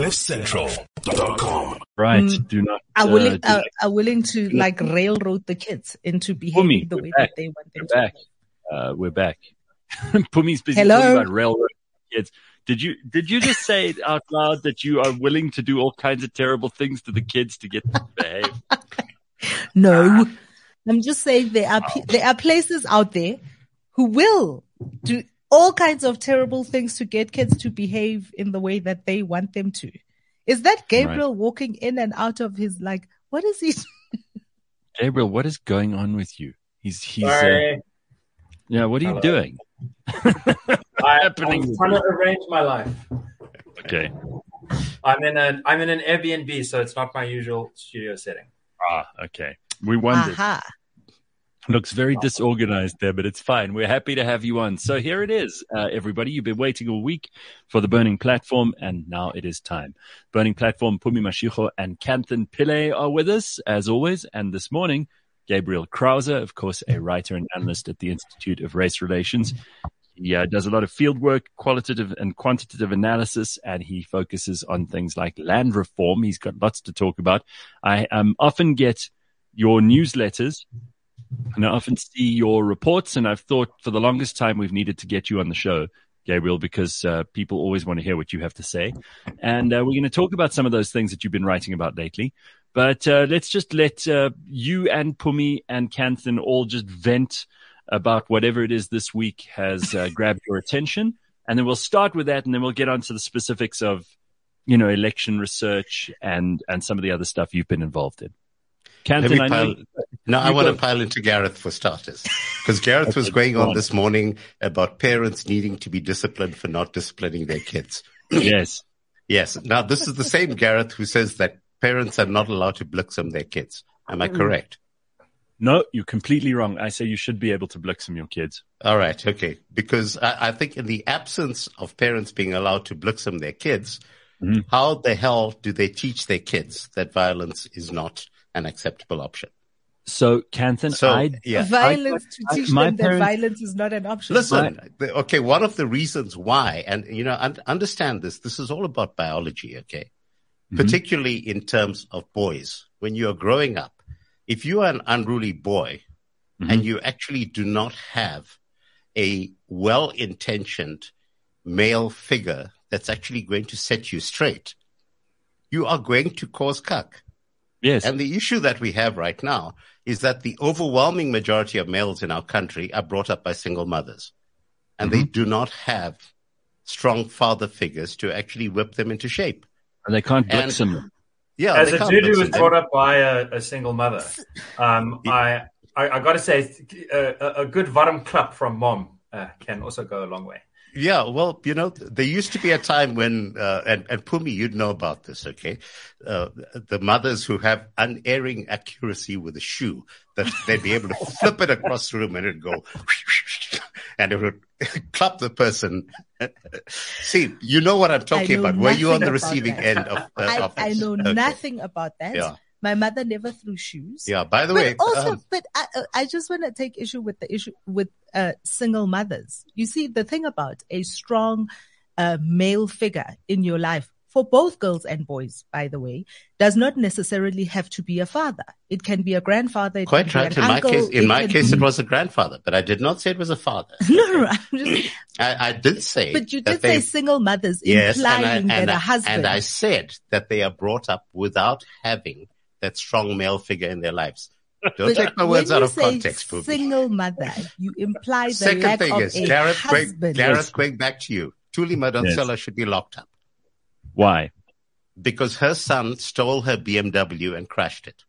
CliffCentral.com. Right. Mm. Do not. Are uh, willing do are, not- are willing to like railroad the kids into behaving Pumi, the way back. that they want them We're to. back. Uh, we're back. Pumi's busy Hello? talking about railroad kids. Did you did you just say out loud that you are willing to do all kinds of terrible things to the kids to get them to behave? No, I'm just saying there are pe- there are places out there who will do all kinds of terrible things to get kids to behave in the way that they want them to. Is that Gabriel walking in and out of his like? What is he? Gabriel, what is going on with you? He's he's uh, Sorry. yeah. What are you doing? I, happening I'm with trying to arrange my life. Okay. I'm in a I'm in an Airbnb, so it's not my usual studio setting. Ah, okay. We wondered. Aha! Looks very disorganized there, but it's fine. We're happy to have you on. So here it is, uh, everybody. You've been waiting a week for the Burning Platform, and now it is time. Burning Platform, Pumi Mashicho and Kanthan Pillay are with us, as always. And this morning, Gabriel Crouse, of course, a writer and analyst at the Institute of Race Relations. He uh, does a lot of field work, qualitative and quantitative analysis, and he focuses on things like land reform. He's got lots to talk about. I um, often get your newsletters and I often see your reports, and I've thought for the longest time we've needed to get you on the show, Gabriel, because uh, people always want to hear what you have to say. And uh, we're going to talk about some of those things that you've been writing about lately. But uh, let's just let uh, you and Pumi and Kanthan all just vent about whatever it is this week has uh, grabbed your attention. And then we'll start with that, and then we'll get on to the specifics of, you know, election research and, and some of the other stuff you've been involved in. Kanthan, I know pile, no, I want to pile into Gareth for starters. Because Gareth was going on on. this morning about parents needing to be disciplined for not disciplining their kids. yes. Yes. Now, this is the same Gareth who says that parents are not allowed to blitzum their kids. Am I correct? No, you're completely wrong. I say you should be able to blixum your kids. All right. Okay. Because I, I think in the absence of parents being allowed to blitzum their kids, Mhm. how the hell do they teach their kids that violence is not an acceptable option? So, Kanthan, So, I, yeah. Violence to teach my them that violence is not an option. Listen, the- okay, one of the reasons why, and you know, understand this, this is all about biology, okay? Mhm. Particularly in terms of boys. When you're growing up, if you are an unruly boy Mhm. and you actually do not have a well-intentioned male figure that's actually going to set you straight, you are going to cause cuck. Yes, And the issue that we have right now is that the overwhelming majority of males in our country are brought up by single mothers. And they do not have strong father figures to actually whip them into shape. and they can't and- blixum. Yeah. As a dude who was brought up by a, a single mother, um, I, I I got to say, a, a- a good bottom clap from mom uh, can also go a long way. Yeah, well, you know, there used to be a time when, uh, and, and Pumi, you'd know about this, okay? Uh, the mothers who have unerring accuracy with a shoe, that they'd be able to flip it across the room and it'd go, and it would clap the person. See, you know what I'm talking about. Were you on the receiving end of, uh, I, I know Okay. nothing about that. Yeah. My mother never threw shoes. Yeah, by the but way, also, um, but I, uh, I just want to take issue with the issue with uh, single mothers. You see, the thing about a strong uh, male figure in your life for both girls and boys, by the way, does not necessarily have to be a father. It can be a grandfather. It quite right. In an my uncle, case, in it my case, be- it was a grandfather, but I did not say it was a father. no, no, I'm just, I, I did say, but you did say single mothers, Yes, and I, implying and, that I, a husband. and I said that they are brought up without having that strong male figure in their lives. Don't But take my words when out you of say context, Pookie. Single mother, you imply the Second lack thing of is, a Gareth, going, husband. Gareth, going back to you, Tuli Madonsela should be locked up Why? because her son stole her BMW and crashed it.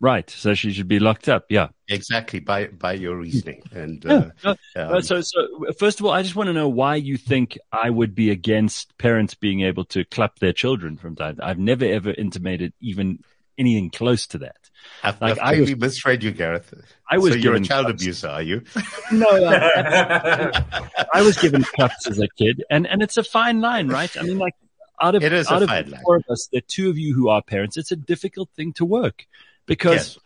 Right. So she should be locked up. Yeah. Exactly by by your reasoning. And Yeah. uh, um, Uh, so, so first of all, I just want to know why you think I would be against parents being able to clap their children from time. I've never ever intimated even anything close to that. I've, like, I've I clearly misread you, Gareth. I was so you're a child claps. abuser, are you? No, I, I was given claps as a kid, and and it's a fine line, right? I mean, like out of It is a out of the line. four of us, the two of you who are parents. It's a difficult thing to work because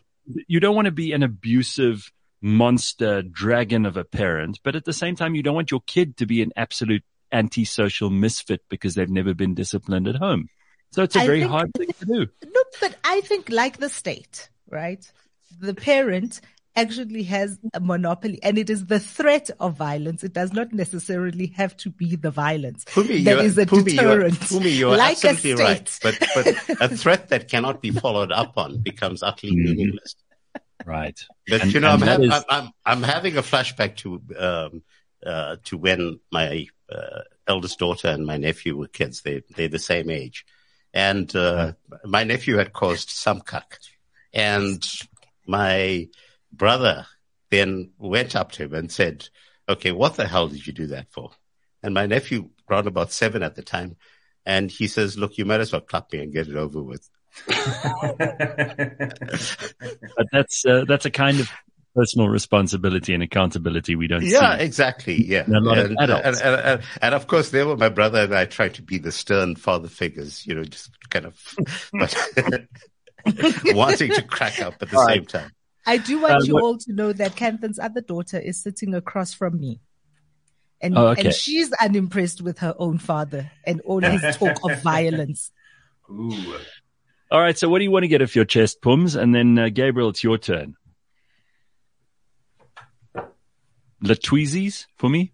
you don't want to be an abusive monster dragon of a parent, but at the same time, you don't want your kid to be an absolute antisocial misfit because they've never been disciplined at home. So it's a I very think- hard thing to do. No, but I think like the state, right? The parent actually has a monopoly and it is the threat of violence. It does not necessarily have to be the violence. Pumi, that a Pumi, you're, deterrent. Pumi, you're like a absolutely right. But, but a threat that cannot be followed up on becomes utterly Mhm. meaningless. Right. But And- you know, I'm, and that hav- is- I'm, I'm, I'm having a flashback to um, uh, to when my uh, eldest daughter and my nephew were kids. They they're the same age, and uh, my nephew had caused some cuck, and my brother then went up to him and said, "Okay, what the hell did you do that for?" And my nephew, around about seven at the time, and he says, "Look, you might as well clap me and get it over with." But that's, uh, that's a kind of personal responsibility and accountability we don't Yeah, see. exactly. Yeah. And a lot of and. And, and, of course, there were my brother and I trying to be the stern father figures, you know, just kind of, but wanting to crack up at the All same time. I do want Uh, you what- all to know that Kanthan's other daughter is sitting across from me. And, Oh, okay. and she's unimpressed with her own father and all his talk of violence. Ooh. All right. So what do you want to get off your chest, Pums? And then, uh, Gabriel, it's your turn. Latweezies for me?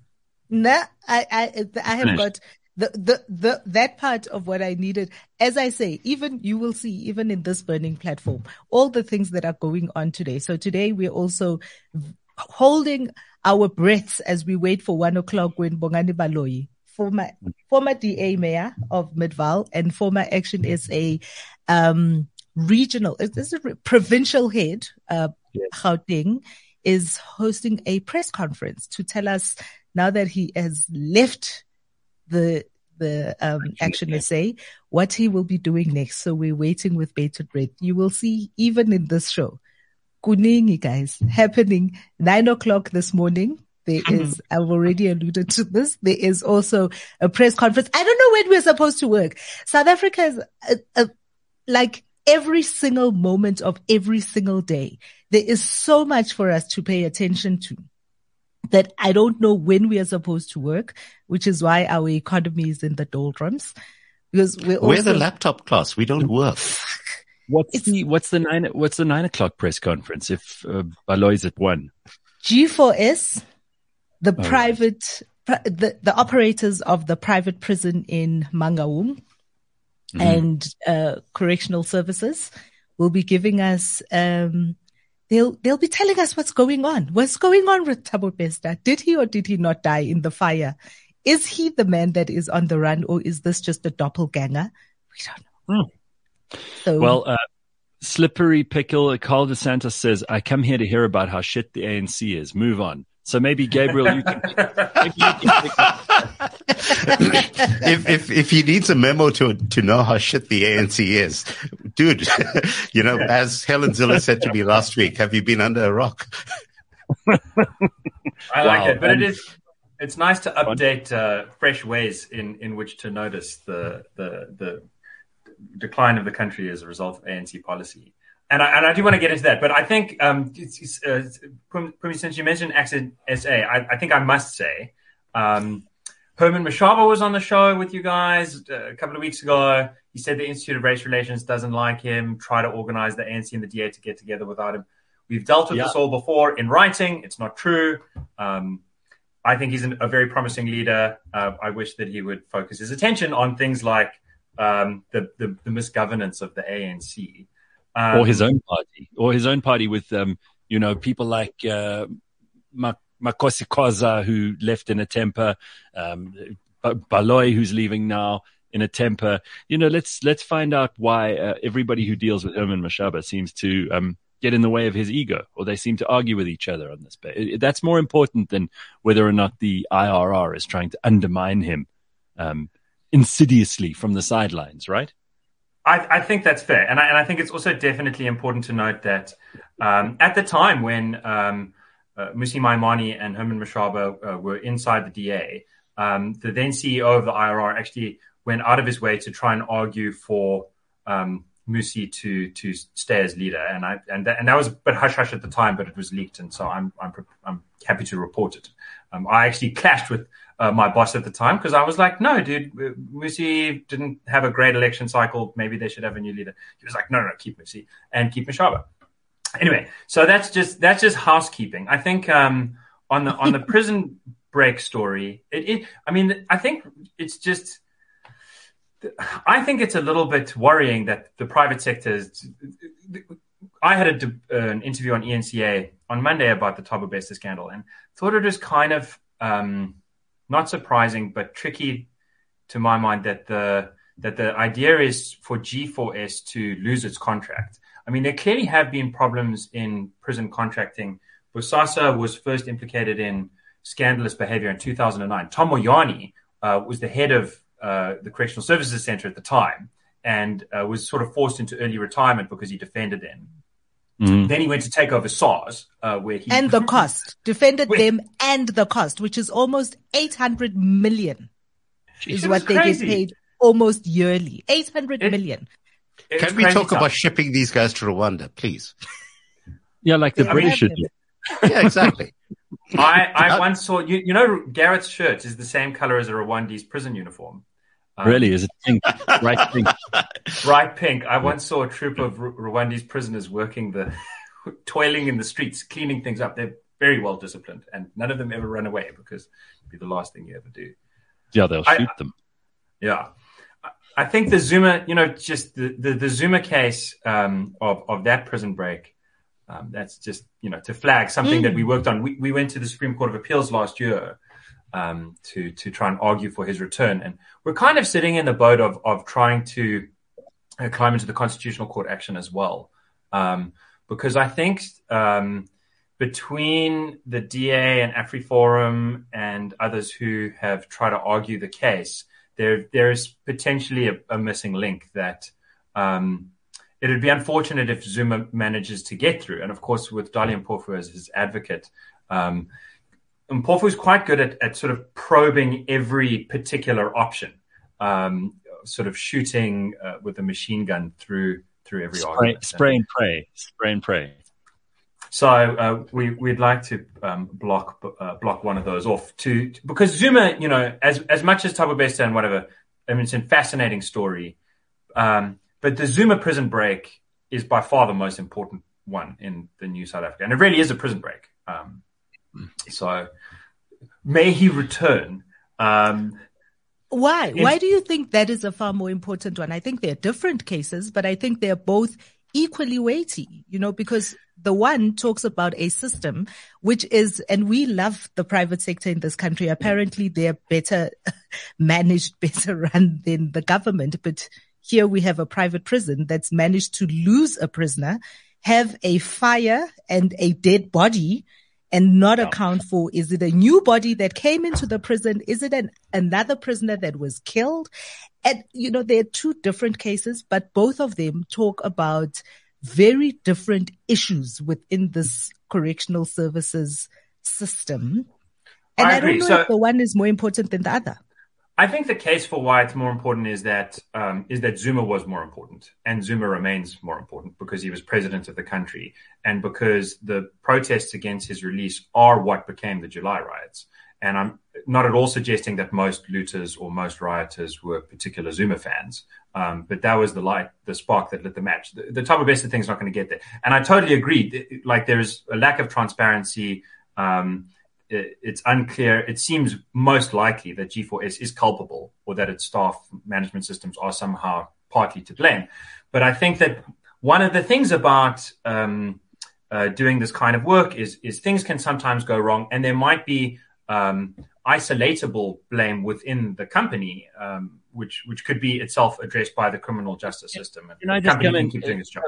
No, I, I, I have Finished. got the, the, the, that part of what I needed. As I say, even you will see, even in this burning platform, all the things that are going on today. So today we're also holding our breaths as we wait for one o'clock when Bongani Baloyi, former, former DA mayor of Midvaal and former Action SA, um, regional, is this a provincial head, uh, Yes. Gauteng is hosting a press conference to tell us now that he has left the the um, Action SA, what he will be doing next. So we're waiting with bated breath. You will see even in this show, kuningi guys happening nine o'clock this morning. There mm-hmm. is, I've already alluded to this. There is also a press conference. I don't know when we're supposed to work. South Africa is a, a, like every single moment of every single day. There is so much for us to pay attention to that I don't know when we are supposed to work, which is why our economy is in the doldrums. Because we're We're also the laptop class. We don't work. What's It's- the, what's the nine, what's the nine o'clock press conference if, uh, Baloy's at one? G4S, the right. private, pri- the, the operators of the private prison in Mangaung Mm-hmm. and, uh, correctional services will be giving us, um, they'll, they'll be telling us what's going on. What's going on with Thabo Bester? Did he or did he not die in the fire? Is he the man that is on the run or is this just a doppelganger? We don't know. So, Well, uh, Slippery Pickle, Carl DeSantis says, I come here to hear about how shit the ANC is. Move on. So maybe Gabriel, you can, maybe you can if, if, if he needs a memo to, to know how shit the ANC is, dude, you know, as Helen Zille said to me last week, have you been under a rock? I like Wow. it, but And- it is. It's nice to update uh, fresh ways in, in which to notice the, the the decline of the country as a result of ANC policy. And I, and I do want to get into that, but I think um, uh, Pumi, since you mentioned Action SA, I, I think I must say um, Herman Mashaba was on the show with you guys uh, a couple of weeks ago. He said the Institute of Race Relations doesn't like him. Try to organize the ANC and the DA to get together without him. We've dealt with Yeah. this all before in writing. It's not true. Um, I think he's an, a very promising leader. Uh, I wish that he would focus his attention on things like um, the, the the misgovernance of the ANC um, or his own party, or his own party with, um, you know, people like, uh, Makhosi Khoza, who left in a temper, um, Baloy, who's leaving now in a temper. You know, let's, let's find out why, uh, everybody who deals with Herman Mashaba seems to, um, get in the way of his ego, or they seem to argue with each other on this. But that's more important than whether or not the IRR is trying to undermine him, um, insidiously from the sidelines, right? I, I think that's fair, and I, and I think it's also definitely important to note that um, at the time when um, uh, Mmusi Maimane and Herman Mashaba uh, were inside the DA, um, the then CEO of the IRR actually went out of his way to try and argue for um, Mmusi to to stay as leader, and I and that, and that was a bit hush hush at the time, but it was leaked, and so I'm I'm I'm happy to report it. Um, I actually clashed with uh, my boss at the time because I was like, no, dude, Mmusi didn't have a great election cycle. Maybe they should have a new leader. He was like, no, no, no keep Mmusi and keep Mashaba. Anyway, so that's just that's just housekeeping. I think um, on the on the prison break story, it, it I mean, I think it's just. I think it's a little bit worrying that the private sector is. I had a, an interview on ENCA on Monday about the Thabo Bester scandal and thought it was kind of um, not surprising, but tricky to my mind that the that the idea is for G4S to lose its contract. I mean, there clearly have been problems in prison contracting. Bosasa was first implicated in scandalous behavior in 2009. Tom Moyane uh, was the head of uh, the Correctional Services Center at the time and uh, was sort of forced into early retirement because he defended them. Mm. Then he went to take over SARS, uh, where he and the cost defended them and the cost, which is almost eight hundred million, is what they crazy. get paid almost yearly. Eight hundred million. Can we talk about shipping these guys to Rwanda, please? Yeah, like the I British should. yeah, exactly. I, I once saw you. You know, Garrett's shirt is the same color as a Rwandese prison uniform. Um, really? Is it pink? Bright pink. Bright pink. I once saw a troop of Rwandese prisoners working the, toiling in the streets, cleaning things up. They're very well disciplined, and none of them ever run away because it'd be the last thing you ever do. Yeah, they'll shoot I, them. Yeah. I think the Zuma, you know, just the, the, the Zuma case um, of, of that prison break, um, that's just, you know, to flag something mm. that we worked on. We, we went to the Supreme Court of Appeals last year um, to to try and argue for his return. And we're kind of sitting in the boat of of trying to uh, climb into the constitutional court action as well, um, because I think um, between the DA and AfriForum and others who have tried to argue the case, there there is potentially a, a missing link that. Um, it would be unfortunate if Zuma manages to get through. And of course, with Dalian Mpofu as his advocate, is quite good at, at sort of probing every particular option, um, sort of shooting uh, with a machine gun through through every spray, argument. Spray and pray, spray and pray. So uh, we we'd like to um, block uh, block one of those off to because Zuma, you know, as as much as Thabo Bester and whatever, I mean, it's a fascinating story. Um, but the Zuma prison break is by far the most important one in the new South Africa, and it really is a prison break. Um, so may he return. Um, why? Why do you think that is a far more important one? I think they're different cases, but I think they're both equally weighty, you know, because the one talks about a system which is, and we love the private sector in this country. Apparently they're better managed, better run than the government. But here we have a private prison that's managed to lose a prisoner, have a fire and a dead body and not yeah. account for is it a new body that came into the prison? Is it an another prisoner that was killed? And you know, there are two different cases, but both of them talk about very different issues within this correctional services system. And I, I don't know so, if the one is more important than the other. I think the case for why it's more important is that um, is that Zuma was more important, and Zuma remains more important because he was president of the country, and because the protests against his release are what became the July riots. And I'm not at all suggesting that most looters or most rioters were particular Zuma fans, um, but that was the light, the spark that lit the match. The, the Thabo Bester thing is not going to get there, and I totally agree. Like there is a lack of transparency. Um, it's unclear. It seems most likely that G4S is culpable or that its staff management systems are somehow partly to blame. But I think that one of the things about um, uh, doing this kind of work is, is things can sometimes go wrong, and there might be um, isolatable blame within the company, um, which which could be itself addressed by the criminal justice system. And the company can keep doing its job.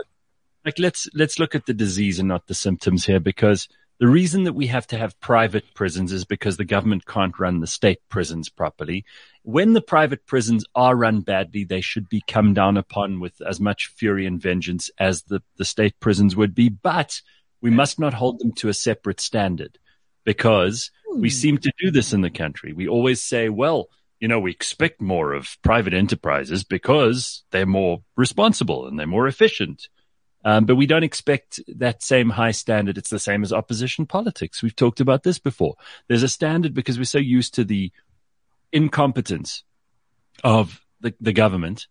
Like let's let's look at the disease and not the symptoms here, because the reason that we have to have private prisons is because the government can't run the state prisons properly. When the private prisons are run badly, they should be come down upon with as much fury and vengeance as the, the state prisons would be. But we must not hold them to a separate standard because we hmm. seem to do this in the country. We always say, well, you know, we expect more of private enterprises because they're more responsible and they're more efficient. Um, but we don't expect that same high standard. It's the same as opposition politics. We've talked about this before. There's a standard because we're so used to the incompetence of the, the government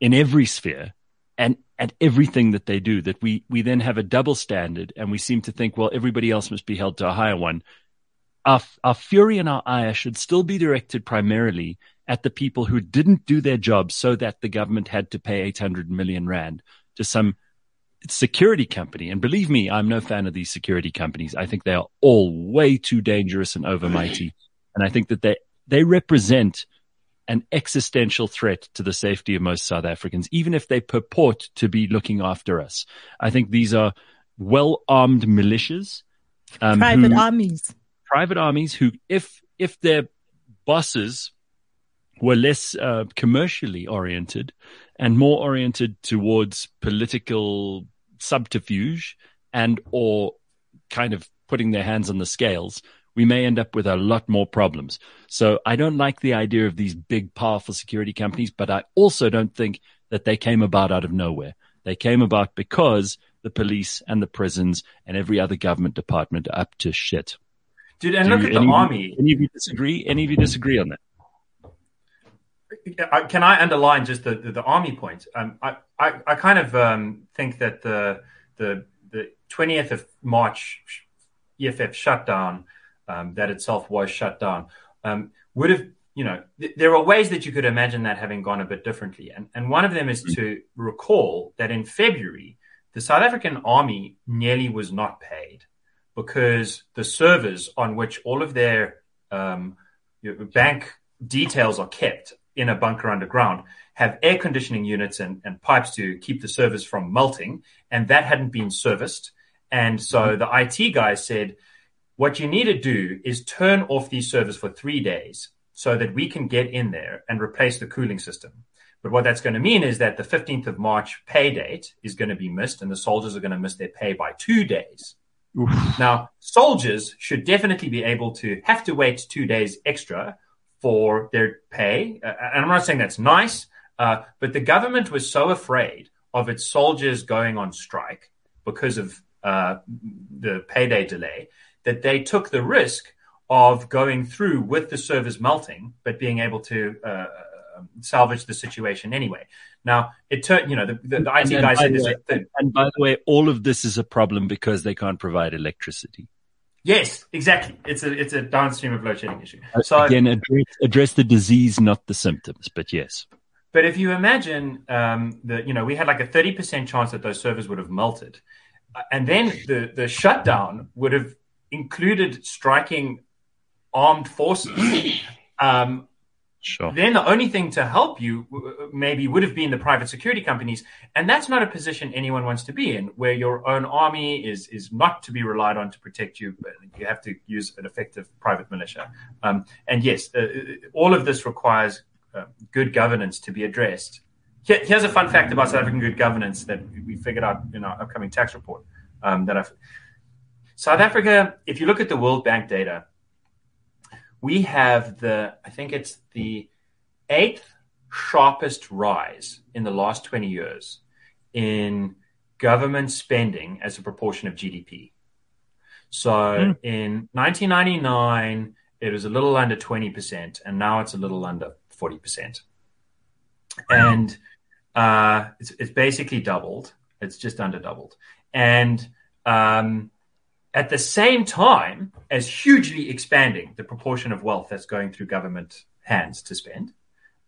in every sphere and at everything that they do that we, we then have a double standard and we seem to think, well, everybody else must be held to a higher one. Our, our fury and our ire should still be directed primarily at the people who didn't do their job so that the government had to pay 800 million rand to some security company. And believe me, I'm no fan of these security companies. I think they are all way too dangerous and overmighty. And I think that they, they represent an existential threat to the safety of most South Africans, even if they purport to be looking after us. I think these are well armed militias. Um, private who, armies. Private armies who, if, if their bosses were less uh, commercially oriented and more oriented towards political subterfuge and or kind of putting their hands on the scales, we may end up with a lot more problems. So I don't like the idea of these big, powerful security companies, but I also don't think that they came about out of nowhere. They came about because the police and the prisons and every other government department are up to shit. Dude, and Do look you, at the army. Any of you disagree? Any of you disagree on that? Can I underline just the, the, the army point? Um, I, I, I, kind of um, think that the the the 20th of March EFF shutdown um, that itself was shut down, um, would have, you know, th- there are ways that you could imagine that having gone a bit differently. And, and one of them is to recall that in February, the South African army nearly was not paid because the servers on which all of their um, bank details are kept in a bunker underground have air conditioning units and, and, pipes to keep the servers from melting. And that hadn't been serviced. And so mm-hmm. the IT guy said, what you need to do is turn off these servers for three days so that we can get in there and replace the cooling system. But what that's going to mean is that the 15th of March pay date is going to be missed and the soldiers are going to miss their pay by two days. Oof. Now, soldiers should definitely be able to have to wait two days extra for their pay. Uh, and I'm not saying that's nice, uh, but the government was so afraid of its soldiers going on strike because of uh, the payday delay that they took the risk of going through with the servers melting, but being able to uh, um, salvage the situation anyway. Now, it turned, you know, the, the, the IT guys way, And by the way, all of this is a problem because they can't provide electricity. Yes, exactly. It's a it's a downstream of load shedding issue. Uh, so again, address, address the disease, not the symptoms. But yes. But if you imagine um, that, you know, we had like a thirty percent chance that those servers would have melted, uh, and then the the shutdown would have included striking armed forces, um, sure. then the only thing to help you maybe would have been the private security companies, and that's not a position anyone wants to be in, where your own army is is not to be relied on to protect you. You have to use an effective private militia. Um, and yes, uh, all of this requires uh, good governance to be addressed. Here, here's a fun fact about South African good governance that we figured out in our upcoming tax report um, that I've South Africa, if you look at the World Bank data, we have the, I think it's the eighth sharpest rise in the last 20 years in government spending as a proportion of GDP. So mm. in 1999, it was a little under 20%, and now it's a little under 40%. And uh, it's, it's basically doubled. It's just under doubled. And um, at the same time as hugely expanding the proportion of wealth that's going through government hands to spend.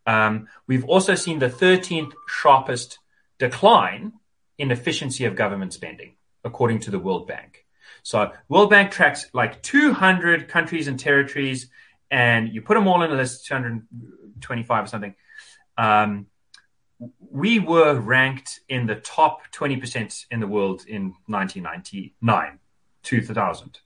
Um, we've also seen the 13th sharpest decline in efficiency of government spending, according to the World Bank. So World Bank tracks like 200 countries and territories, and you put them all in a list, 225 or something. Um, we were ranked in the top 20% in the world in 1999. 2000.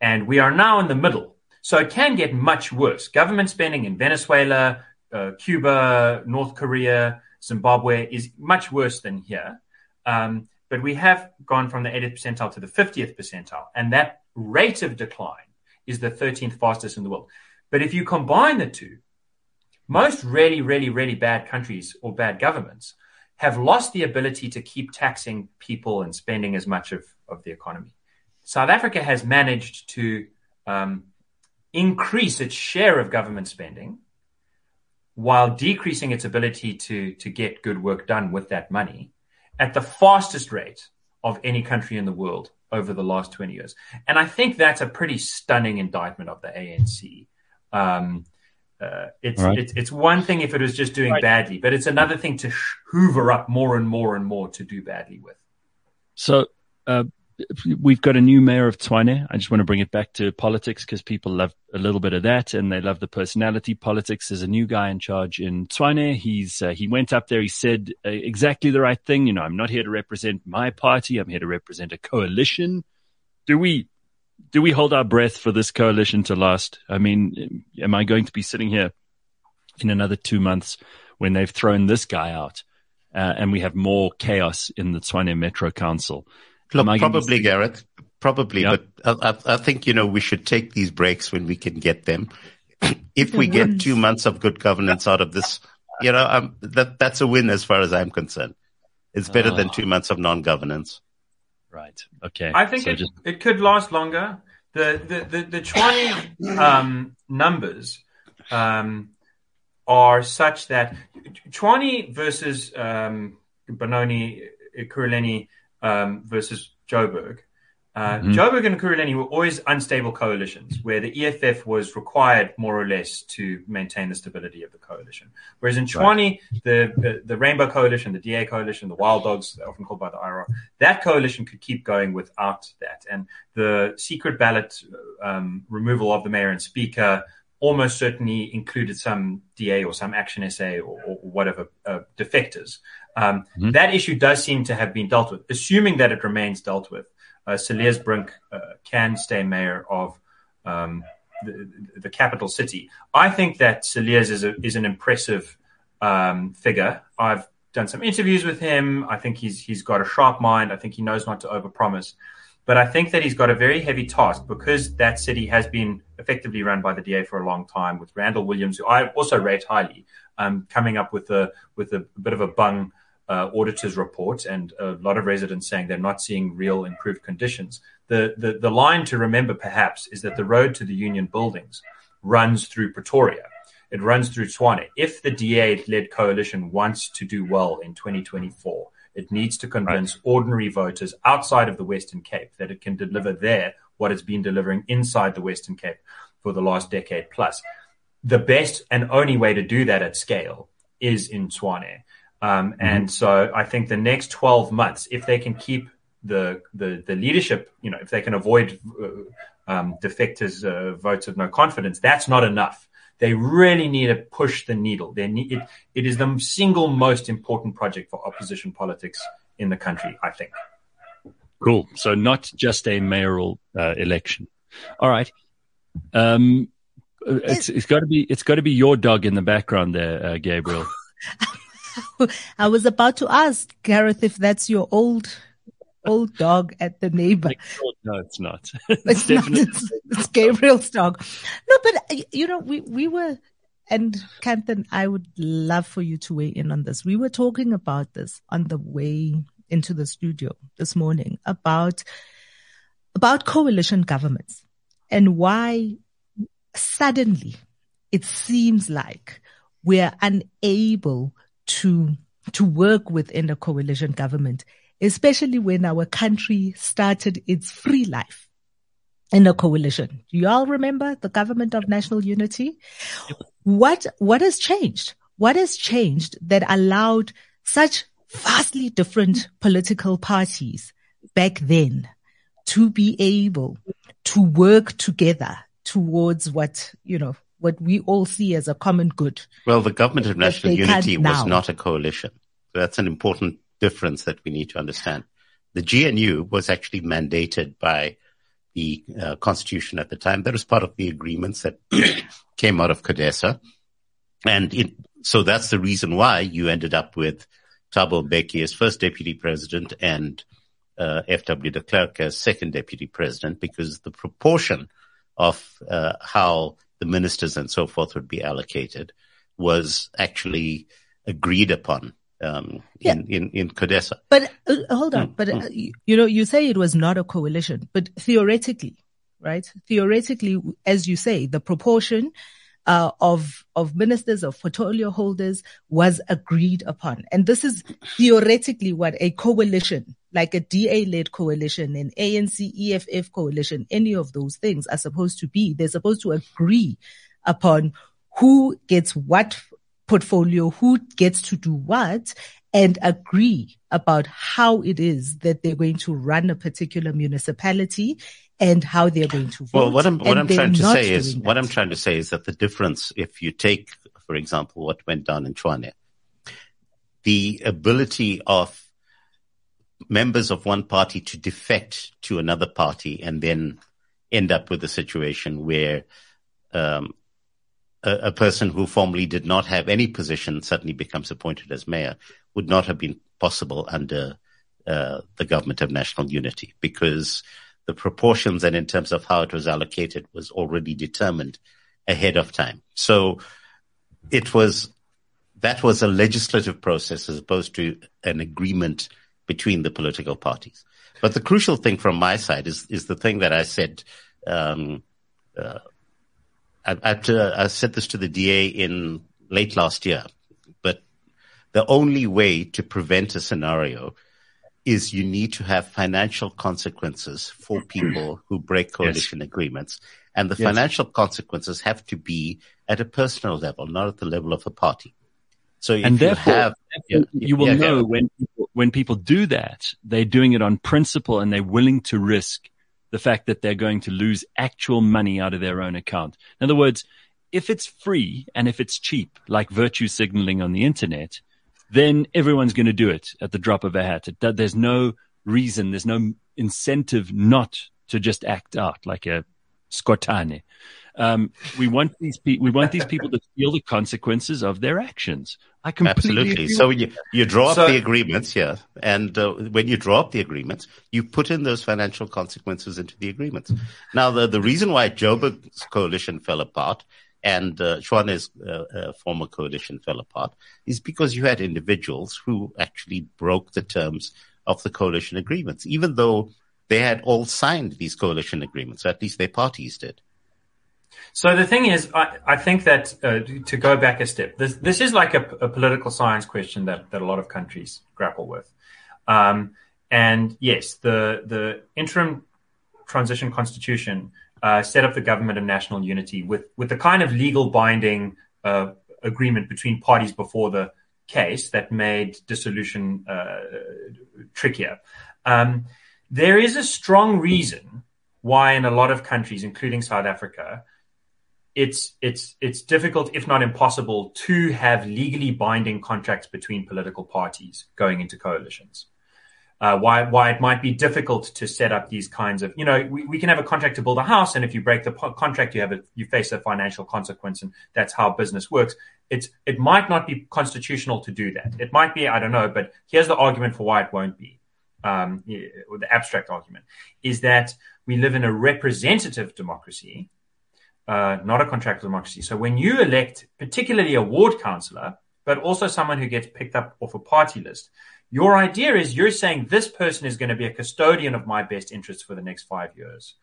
And we are now in the middle. So it can get much worse. Government spending in Venezuela, uh, Cuba, North Korea, Zimbabwe is much worse than here. Um, but we have gone from the 80th percentile to the 50th percentile. And that rate of decline is the 13th fastest in the world. But if you combine the two, most really, really, really bad countries or bad governments have lost the ability to keep taxing people and spending as much of, of the economy. South Africa has managed to um, increase its share of government spending while decreasing its ability to, to get good work done with that money at the fastest rate of any country in the world over the last 20 years. And I think that's a pretty stunning indictment of the ANC. Um, uh, it's, right. it's, it's one thing if it was just doing right. badly, but it's another thing to hoover up more and more and more to do badly with. So, uh, we've got a new mayor of Tshwane. I just want to bring it back to politics because people love a little bit of that and they love the personality politics. There's a new guy in charge in Tshwane. He's, uh, he went up there. He said uh, exactly the right thing. You know, I'm not here to represent my party. I'm here to represent a coalition. Do we, do we hold our breath for this coalition to last? I mean, am I going to be sitting here in another two months when they've thrown this guy out? Uh, and we have more chaos in the Tshwane Metro Council. Look, probably, Gareth. Probably, yep. but I, I, think you know we should take these breaks when we can get them. if we get two months of good governance out of this, you know, um, that that's a win as far as I'm concerned. It's better oh. than two months of non-governance. Right. Okay. I think so it, just... it could last longer. The the the, the Tshwane um, numbers um, are such that Tshwane versus um, Benoni Ekurhuleni um, versus Joburg. Uh, mm-hmm. Joburg and Ekurhuleni were always unstable coalitions where the EFF was required more or less to maintain the stability of the coalition. Whereas in Tshwane, right. the, the, the, Rainbow Coalition, the DA Coalition, the Wild Dogs, often called by the IRA, that coalition could keep going without that. And the secret ballot um, removal of the mayor and speaker almost certainly included some DA or some Action SA or, or whatever uh, defectors. Um, mm-hmm. That issue does seem to have been dealt with, assuming that it remains dealt with. Uh, Cilliers Brink uh, can stay mayor of um, the, the, capital city. I think that Cilliers is, a, is an impressive um, figure. I've done some interviews with him. I think he's he's got a sharp mind. I think he knows not to overpromise. But I think that he's got a very heavy task because that city has been effectively run by the DA for a long time with Randall Williams, who I also rate highly, um, coming up with a with a, bit of a bung uh, auditors report and a lot of residents saying they're not seeing real improved conditions. The, the, the line to remember perhaps is that the road to the union buildings runs through Pretoria. It runs through Tshwane. If the DA led coalition wants to do well in 2024, it needs to convince right. ordinary voters outside of the Western Cape that it can deliver there what it's been delivering inside the Western Cape for the last decade plus. The best and only way to do that at scale is in Tshwane. Um, mm-hmm. And so I think the next 12 months, if they can keep the, the, the leadership, you know, if they can avoid uh, um, defectors' uh, votes of no confidence, that's not enough. They really need to push the needle. They need, it, it is the single most important project for opposition politics in the country, I think. Cool. So not just a mayoral uh, election. All right. Um, it's, it's got to be it's got to be your dog in the background there, uh, Gabriel. I was about to ask Gareth if that's your old old dog at the neighbor. Oh, no, it's not. it's, it's definitely not, it's, it's, Gabriel's dog. No, but uh, you know, we we were, and Kanthan, I would love for you to weigh in on this. We were talking about this on the way into the studio this morning about about coalition governments and why suddenly it seems like we're unable to, to work within a coalition government, especially when our country started its free life in a coalition. Do you all remember the government of national unity? What, what has changed? What has changed that allowed such vastly different political parties back then to be able to work together towards what, you know, what we all see as a common good. Well, the government of national unity was not a coalition. So that's an important difference that we need to understand. The GNU was actually mandated by the uh, constitution at the time. That was part of the agreements that came out of CODESA. And it, so that's the reason why you ended up with Thabo Mbeki as first deputy president and uh, F.W. de Klerk as second deputy president because the proportion of uh, how the ministers and so forth would be allocated was actually agreed upon um, Yeah. in, in, in CODESA. But uh, hold on. But uh, you, you know, you say it was not a coalition, but theoretically, right? Theoretically, as you say, the proportion uh, of of ministers of portfolio holders was agreed upon, and this is theoretically what a coalition, like a DA-led coalition, an ANC EFF coalition, any of those things are supposed to be. They're supposed to agree upon who gets what portfolio, who gets to do what, and agree about how it is that they're going to run a particular municipality and how they're going to vote. Well, what I'm what I'm trying to say is doing what that. I'm trying to say is that the difference, if you take, for example, what went down in Tshwane, the ability of members of one party to defect to another party and then end up with a situation where um, a, a person who formerly did not have any position suddenly becomes appointed as mayor would not have been possible under uh, the government of national unity because the proportions and in terms of how it was allocated was already determined ahead of time. So it was that was a legislative process as opposed to an agreement between the political parties. But the crucial thing from my side is is the thing that I said. Um, uh, I, I, I said this to the DA in late last year, but the only way to prevent a scenario is you need to have financial consequences for people who break coalition agreements. And the Yes. financial consequences have to be at a personal level, not at the level of a party. So and you therefore, have, yeah, you will yeah, know Gavin. when people, when people do that, they're doing it on principle and they're willing to risk the fact that they're going to lose actual money out of their own account. In other words, if it's free and if it's cheap, like virtue signaling on the internet, then everyone's going to do it at the drop of a hat. It, there's no reason, there's no incentive not to just act out like a Scottane. Um, we want these pe- we want these people to feel the consequences of their actions. I completely Absolutely. So you, you draw up the agreements, yeah. And uh, when you draw up the agreements, you put in those financial consequences into the agreements. Now, the, the reason why Joburg's coalition fell apart and uh, uh, uh, former coalition fell apart is because you had individuals who actually broke the terms of the coalition agreements, even though they had all signed these coalition agreements, or at least their parties did. So the thing is, I, I think that uh, to go back a step, this this is like a, a political science question that, that a lot of countries grapple with. Um, and yes, the the interim transition constitution uh, set up the government of national unity with with the kind of legal binding uh, agreement between parties before the case that made dissolution uh, trickier. Um, there is a strong reason why, in a lot of countries, including South Africa, it's it's it's difficult, if not impossible, to have legally binding contracts between political parties going into coalitions. Uh, why why it might be difficult to set up these kinds of you know we, we can have a contract to build a house and if you break the contract you have a you face a financial consequence and that's how business works. It's it might not be constitutional to do that. It might be I don't know but here's the argument for why it won't be. Um, the abstract argument is that we live in a representative democracy uh, not a contractual democracy. So when you elect, particularly a ward councillor, but also someone who gets picked up off a party list, your idea is you're saying this person is going to be a custodian of my best interests for the next five years.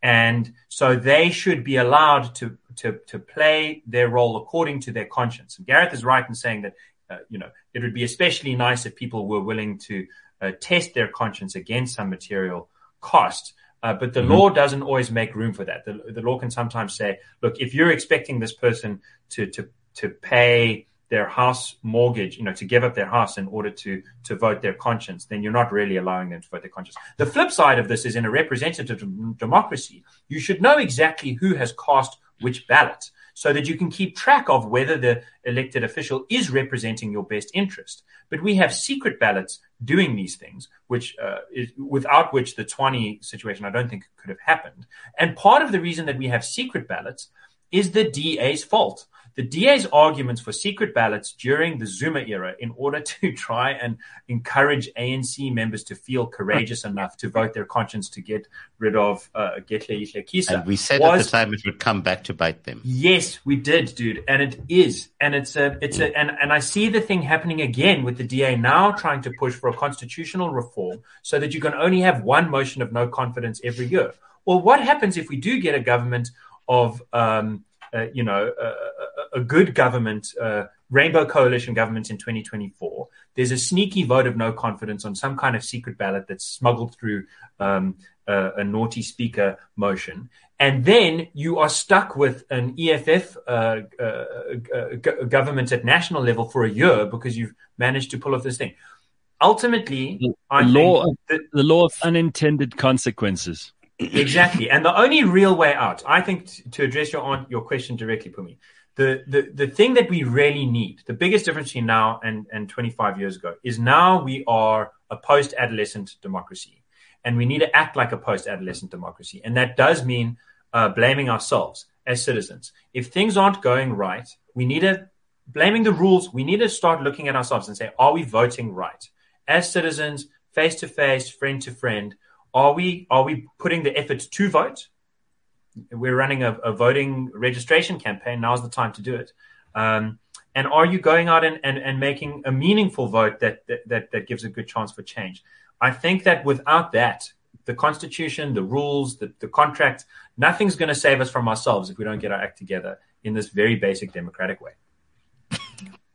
And so they should be allowed to, to, to play their role according to their conscience. And Gareth is right in saying that, uh, you know, it would be especially nice if people were willing to uh, test their conscience against some material cost. Uh, but the law doesn't always make room for that. The, the law can sometimes say, look, if you're expecting this person to, to, to pay their house mortgage, you know, to give up their house in order to, to vote their conscience, then you're not really allowing them to vote their conscience. The flip side of this is in a representative dem- democracy, you should know exactly who has cast which ballot so that you can keep track of whether the elected official is representing your best interest. But we have secret ballots doing these things, which uh, is, without which the Tshwane situation I don't think could have happened. And part of the reason that we have secret ballots is the DA's fault. The DA's arguments for secret ballots during the Zuma era in order to try and encourage ANC members to feel courageous enough to vote their conscience to get rid of uh, Getle. And we said was, at the time it would come back to bite them. Yes, we did, dude, and it is, and it's a, it's a, and and I see the thing happening again with the DA now trying to push for a constitutional reform so that you can only have one motion of no confidence every year. Well, what happens if we do get a government of um, uh, you know, a, a, good government, uh, rainbow coalition government in 2024. There's a sneaky vote of no confidence on some kind of secret ballot that's smuggled through um, a, a, naughty speaker motion. And then you are stuck with an EFF uh, uh, uh g- government at national level for a year because you've managed to pull off this thing. Ultimately, the, law, that, the law of unintended consequences exactly. And the only real way out, I think, t- to address your your question directly, Pumi, the, the the thing that we really need, the biggest difference between now and, and 25 years ago, is now we are a post adolescent democracy. And we need to act like a post adolescent democracy. And that does mean uh, blaming ourselves as citizens. If things aren't going right, we need to, blaming the rules, we need to start looking at ourselves and say, are we voting right? As citizens, face to face, friend to friend, are we are we putting the effort to vote? We're running a, a voting registration campaign. Now's the time to do it. Um, and are you going out and, and, and making a meaningful vote that, that, that gives a good chance for change? I think that without that, the constitution, the rules, the, the contract, nothing's going to save us from ourselves if we don't get our act together in this very basic democratic way.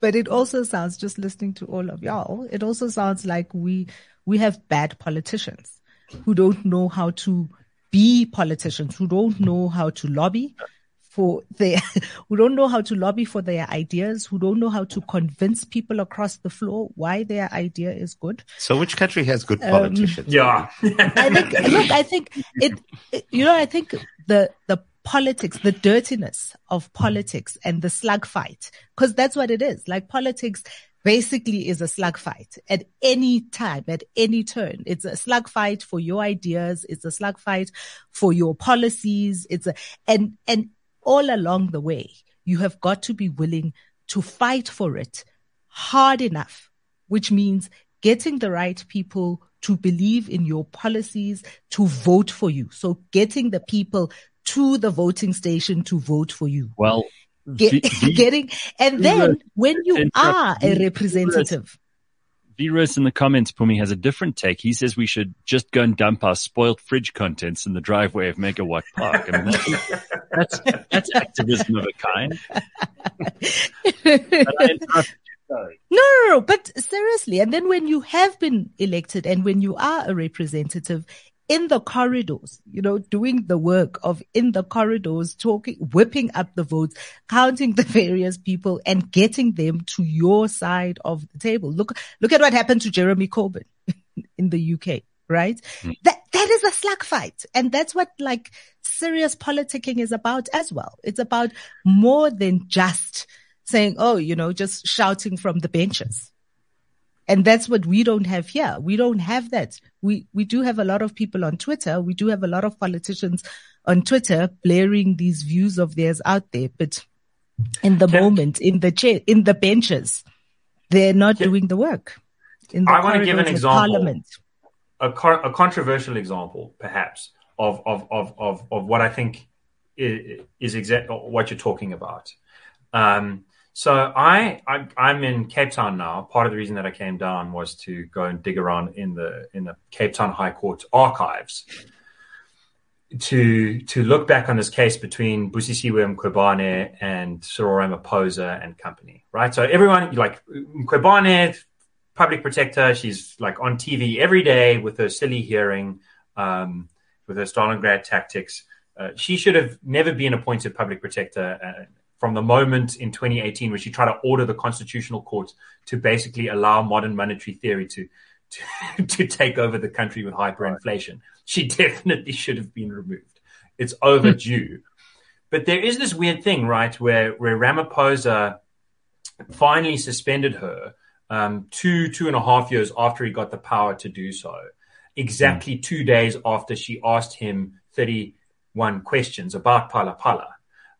But it also sounds, just listening to all of y'all, it also sounds like we we have bad politicians who don't know how to be politicians, who don't know how to lobby for their, who don't know how to lobby for their ideas, who don't know how to convince people across the floor why their idea is good. So, which country has good um, politicians? Um, yeah, I think. Look, I think it, it. You know, I think the the politics, the dirtiness of politics and the slug fight, because that's what it is. Like politics basically is a slug fight at any time, at any turn. It's a slug fight for your ideas. It's a slug fight for your policies. It's a, and, and all along the way, you have got to be willing to fight for it hard enough, which means getting the right people to believe in your policies, to vote for you. So getting the people to the voting station to vote for you. Well, Get, getting, and then when you are a representative. Virus in the comments, Pumi has a different take. He says we should just go and dump our spoiled fridge contents in the driveway of Megawatt Park. I mean, that's, that's, that's activism of a kind. No, but seriously. And then when you have been elected and when you are a representative, in the corridors, you know, doing the work of in the corridors, talking, whipping up the votes, counting the various people and getting them to your side of the table. Look, look at what happened to Jeremy Corbyn in the UK, right? Mm. That, that is a slug fight. And that's what like serious politicking is about as well. It's about more than just saying, oh, you know, just shouting from the benches. And that's what we don't have here. We don't have that. We, we do have a lot of people on Twitter. We do have a lot of politicians on Twitter blaring these views of theirs out there. But in the moment, in the chair, in the benches, they're not doing the work. In the I want to give an example. Parliament. A, a controversial example, perhaps, of, of, of, of, of what I think is, is exactly what you're talking about. Um, so I, I am in Cape Town now. Part of the reason that I came down was to go and dig around in the in the Cape Town High Court archives to to look back on this case between Busisiwe Mkhwebane and Cyril Ramaphosa and company. Right. So everyone like Mkhwebane, public protector, she's like on TV every day with her silly hearing, um, with her Stalingrad tactics. Uh, she should have never been appointed public protector. Uh, from the moment in 2018 where she tried to order the constitutional court to basically allow modern monetary theory to to, to take over the country with hyperinflation. She definitely should have been removed. It's overdue. but there is this weird thing, right, where where Ramaphosa finally suspended her um, two two and a half years after he got the power to do so. Exactly mm. two days after she asked him 31 questions about Phala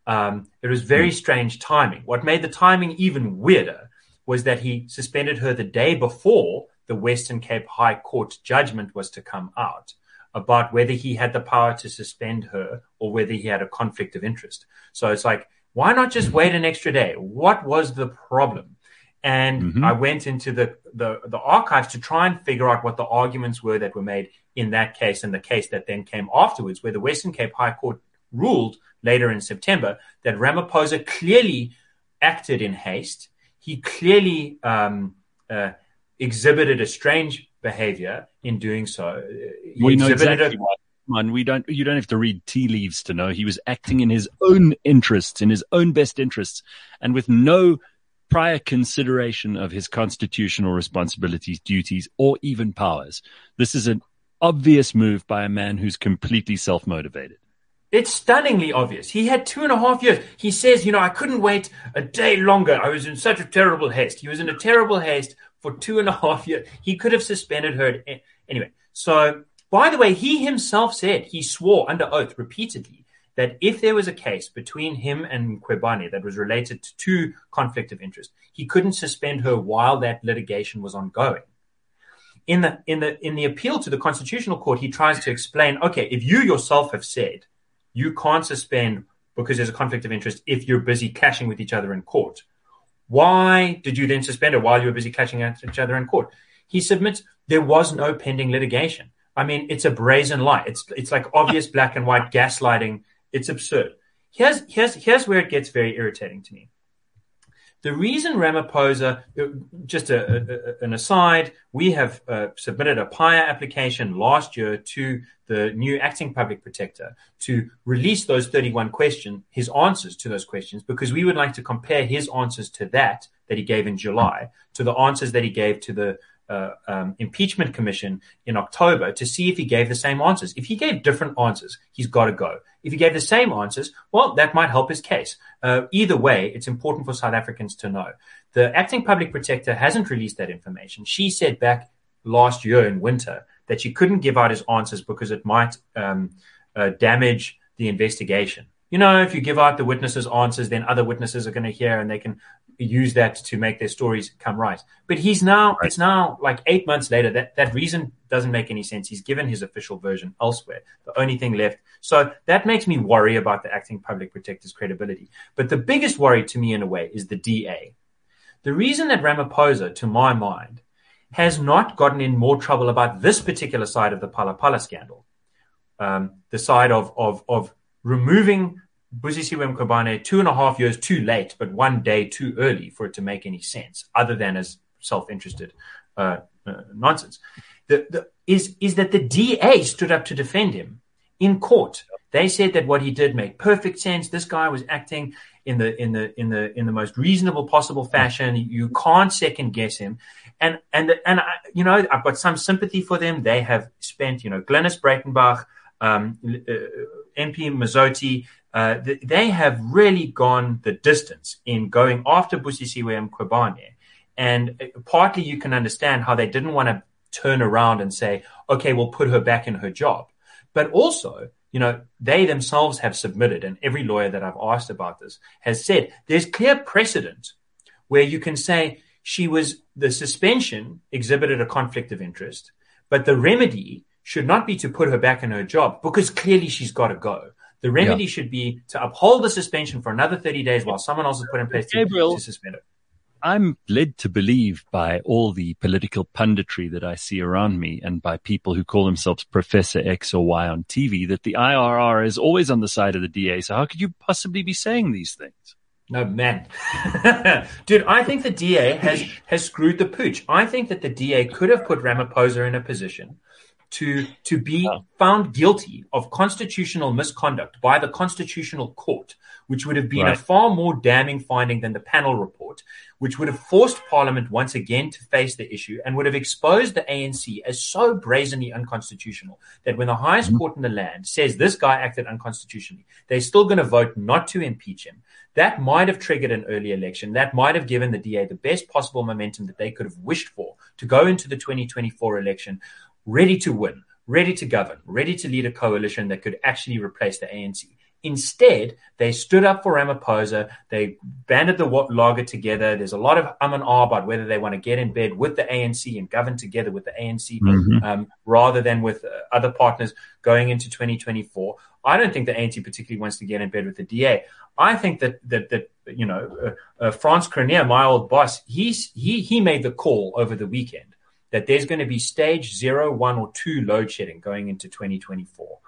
Um, it was very strange timing. What made the timing even weirder was that he suspended her the day before the Western Cape High Court judgment was to come out about whether he had the power to suspend her or whether he had a conflict of interest. So it's like, why not just wait an extra day? What was the problem? And mm-hmm. I went into the, the, the archives to try and figure out what the arguments were that were made in that case and the case that then came afterwards, where the Western Cape High Court ruled later in September that Ramaphosa clearly acted in haste. He clearly um, uh, exhibited a strange behavior in doing so. He we know exactly a, what. Man, we don't. You don't have to read tea leaves to know he was acting in his own interests, in his own best interests, and with no prior consideration of his constitutional responsibilities, duties, or even powers. This is an obvious move by a man who's completely self motivated. It's stunningly obvious. He had two and a half years. He says, you know, I couldn't wait a day longer. I was in such a terrible haste. He was in a terrible haste for two and a half years. He could have suspended her. Anyway, so by the way, he himself said, he swore under oath repeatedly that if there was a case between him and Mkhwebane that was related to conflict of interest, he couldn't suspend her while that litigation was ongoing. In the in the in the appeal to the constitutional court, he tries to explain, okay, if you yourself have said you can't suspend because there's a conflict of interest if you're busy clashing with each other in court. Why did you then suspend her while you were busy clashing at each other in court? He submits there was no pending litigation. I mean, it's a brazen lie. It's it's like obvious black and white gaslighting. It's absurd. Here's here's here's where it gets very irritating to me. The reason Ramaphosa, just a, a, an aside, we have uh, submitted a PIA application last year to the new acting public protector to release those 31 questions, his answers to those questions, because we would like to compare his answers to that that he gave in July to the answers that he gave to the uh, um, impeachment commission in October to see if he gave the same answers. If he gave different answers, he's got to go. If he gave the same answers, well, that might help his case. Uh, either way, it's important for South Africans to know. The acting public protector hasn't released that information. She said back last year in winter that she couldn't give out his answers because it might um, uh, damage the investigation. You know, if you give out the witnesses' answers, then other witnesses are going to hear and they can use that to make their stories come right. But he's now, right. it's now like eight months later. That, that reason doesn't make any sense. He's given his official version elsewhere. The only thing left. So that makes me worry about the acting public protector's credibility. But the biggest worry to me in a way is the DA. The reason that Ramaphosa, to my mind, has not gotten in more trouble about this particular side of the Phala scandal, um, the side of, of, of removing Busisiwe Mkhwebane two and a half years too late, but one day too early for it to make any sense, other than as self-interested uh, uh, nonsense. The, the, is is that the DA stood up to defend him in court. They said that what he did made perfect sense. This guy was acting in the in the in the in the most reasonable possible fashion. You can't second guess him. And and and I, you know I've got some sympathy for them. They have spent you know Glynis Breitenbach, um, uh, MP Mazzone, uh, they have really gone the distance in going after Busisiwe Mkhwebane. And uh, partly you can understand how they didn't want to turn around and say, okay, we'll put her back in her job. But also, you know, they themselves have submitted, and every lawyer that I've asked about this has said there's clear precedent where you can say she was the suspension exhibited a conflict of interest, but the remedy should not be to put her back in her job because clearly she's got to go. The remedy yeah. should be to uphold the suspension for another 30 days while someone else is put in place to, Gabriel, to suspend it. I'm led to believe by all the political punditry that I see around me and by people who call themselves Professor X or Y on TV that the IRR is always on the side of the DA. So how could you possibly be saying these things? No, man. Dude, I think the DA has, has screwed the pooch. I think that the DA could have put Ramaphosa in a position to to be found guilty of constitutional misconduct by the constitutional court, which would have been right. a far more damning finding than the panel report, which would have forced Parliament once again to face the issue and would have exposed the ANC as so brazenly unconstitutional that when the highest mm-hmm. court in the land says this guy acted unconstitutionally, they're still going to vote not to impeach him. That might have triggered an early election. That might have given the DA the best possible momentum that they could have wished for to go into the 2024 election ready to win, ready to govern, ready to lead a coalition that could actually replace the ANC. Instead, they stood up for Ramaphosa. They banded the laager together. There's a lot of um and ah about whether they want to get in bed with the ANC and govern together with the ANC mm-hmm. um, rather than with uh, other partners going into 2024. I don't think the ANC particularly wants to get in bed with the DA. I think that that that you know uh, uh, Frans Cronje, my old boss, he's he he made the call over the weekend that there's going to be stage zero, one, or two load shedding going into 2024.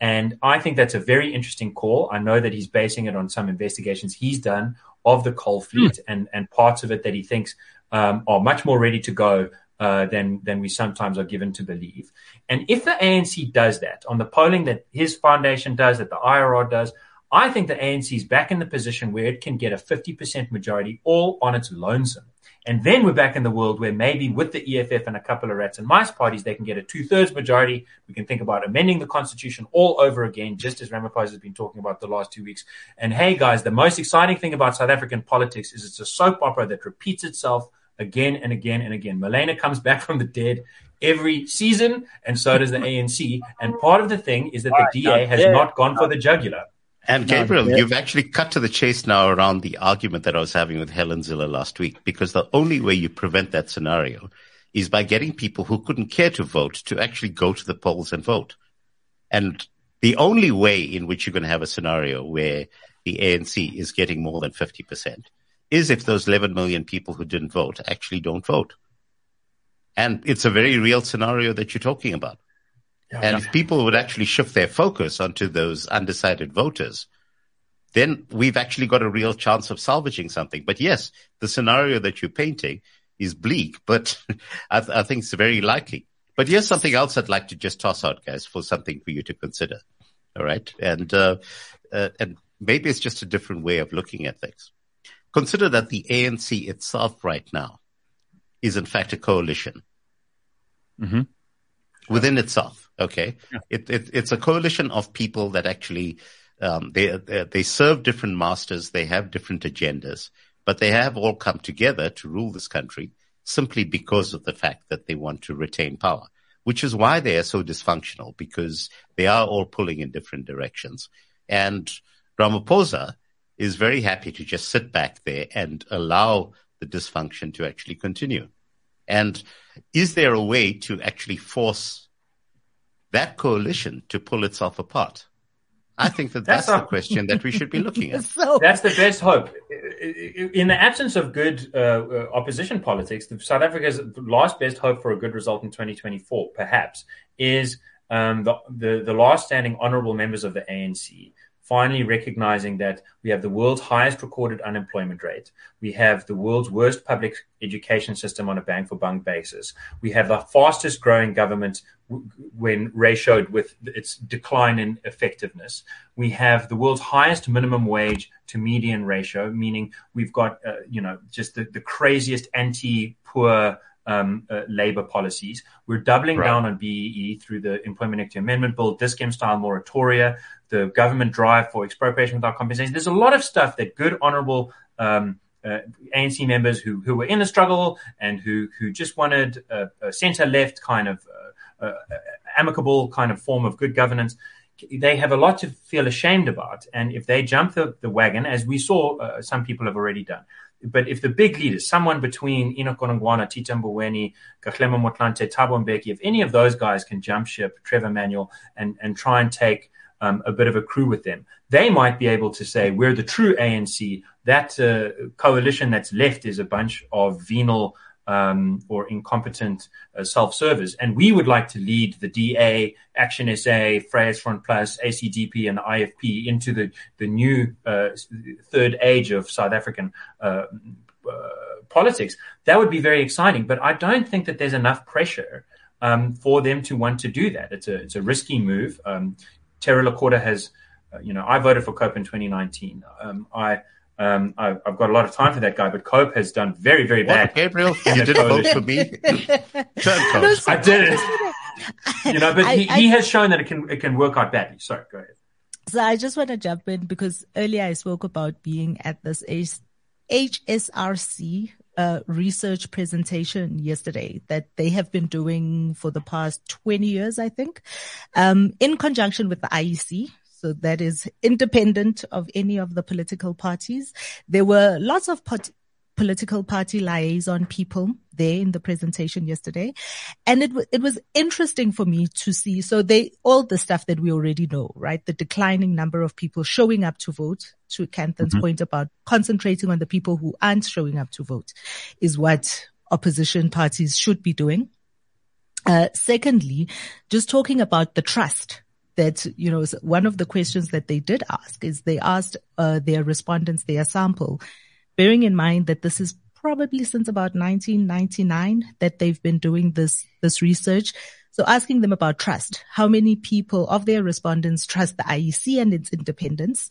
And I think that's a very interesting call. I know that he's basing it on some investigations he's done of the coal fleet mm. and, and parts of it that he thinks um, are much more ready to go uh, than than we sometimes are given to believe. And if the ANC does that on the polling that his foundation does, that the IRR does, I think the ANC is back in the position where it can get a 50% majority all on its lonesome. And then we're back in the world where maybe with the EFF and a couple of rats and mice parties, they can get a two thirds majority. We can think about amending the constitution all over again, just as Ramaphosa has been talking about the last two weeks. And hey, guys, the most exciting thing about South African politics is it's a soap opera that repeats itself again and again and again. Malema comes back from the dead every season, and so does the ANC. And part of the thing is that the DA has not gone for the jugular. And Gabriel, you've actually cut to the chase now around the argument that I was having with Helen Zille last week, because the only way you prevent that scenario is by getting people who couldn't care to vote to actually go to the polls and vote. And the only way in which you're going to have a scenario where the ANC is getting more than 50% is if those 11 million people who didn't vote actually don't vote. And it's a very real scenario that you're talking about. And if people would actually shift their focus onto those undecided voters, then we've actually got a real chance of salvaging something. But yes, the scenario that you're painting is bleak, but I, th- I, think it's very likely. But here's something else I'd like to just toss out, guys, for something for you to consider. All right. And, uh, uh, and maybe it's just a different way of looking at things. Consider that the ANC itself right now is in fact a coalition. Mm-hmm within itself. Okay, yeah. it, it, it's a coalition of people that actually um, they, they they serve different masters, they have different agendas, but they have all come together to rule this country simply because of the fact that they want to retain power. Which is why they are so dysfunctional because they are all pulling in different directions. And Ramaphosa is very happy to just sit back there and allow the dysfunction to actually continue. And is there a way to actually force that coalition to pull itself apart? I think that that's, that's the question that we should be looking at. so, that's the best hope. In the absence of good uh, uh, opposition politics, the South Africa's last best hope for a good result in 2024, perhaps, is um, the, the, the last standing honourable members of the ANC finally recognizing that we have the world's highest recorded unemployment rate. We have the world's worst public education system on a bang for buck basis. We have the fastest growing government when ratioed with its decline in effectiveness. We have the world's highest minimum wage to median ratio, meaning we've got, uh, you know, just the, the craziest anti poor um, uh, labor policies. We're doubling right. down on BEE through the Employment Equity Amendment Bill, Dis-Chem style moratoria, the government drive for expropriation without compensation. There's a lot of stuff that good, honorable um, uh, ANC members who, who were in the struggle and who, who just wanted a, a center left kind of uh, uh, amicable kind of form of good governance. They have a lot to feel ashamed about. And if they jump the, the wagon, as we saw uh, some people have already done, but if the big leaders, someone between Enoch Godongwana, Tito Mboweni, Kgalema Motlanthe, Thabo Mbeki, if any of those guys can jump ship, Trevor Manuel, and, and try and take um, a bit of a crew with them, they might be able to say, we're the true ANC. That uh, coalition that's left is a bunch of venal um, or incompetent uh, self-servers. And we would like to lead the DA, Action SA, Vryheidsfront Plus, ACDP, and IFP into the, the new uh, third age of South African uh, uh, politics. That would be very exciting. But I don't think that there's enough pressure um, for them to want to do that. It's a, it's a risky move. Um, Terror Lekota has, uh, you know, I voted for Cope in 2019. Um, I um, I, have got a lot of time for that guy, but Cope has done very, very bad. What, Gabriel, you didn't vote for me. Turn I did it. You know, but I, he, I, he has shown that it can it can work out badly. Sorry, go ahead. So I just want to jump in because earlier I spoke about being at this HSRC uh, research presentation yesterday that they have been doing for the past 20 years, I think, um, in conjunction with the IEC. So that is independent of any of the political parties. There were lots of pot- political party liaison people there in the presentation yesterday. And it, w- it was interesting for me to see. So they, all the stuff that we already know, right? The declining number of people showing up to vote to Kanthan's mm-hmm. point about concentrating on the people who aren't showing up to vote is what opposition parties should be doing. Uh, secondly, just talking about the trust that, you know, one of the questions that they did ask is they asked uh, their respondents, their sample, bearing in mind that this is probably since about 1999 that they've been doing this, this research. So asking them about trust, how many people of their respondents trust the IEC and its independence?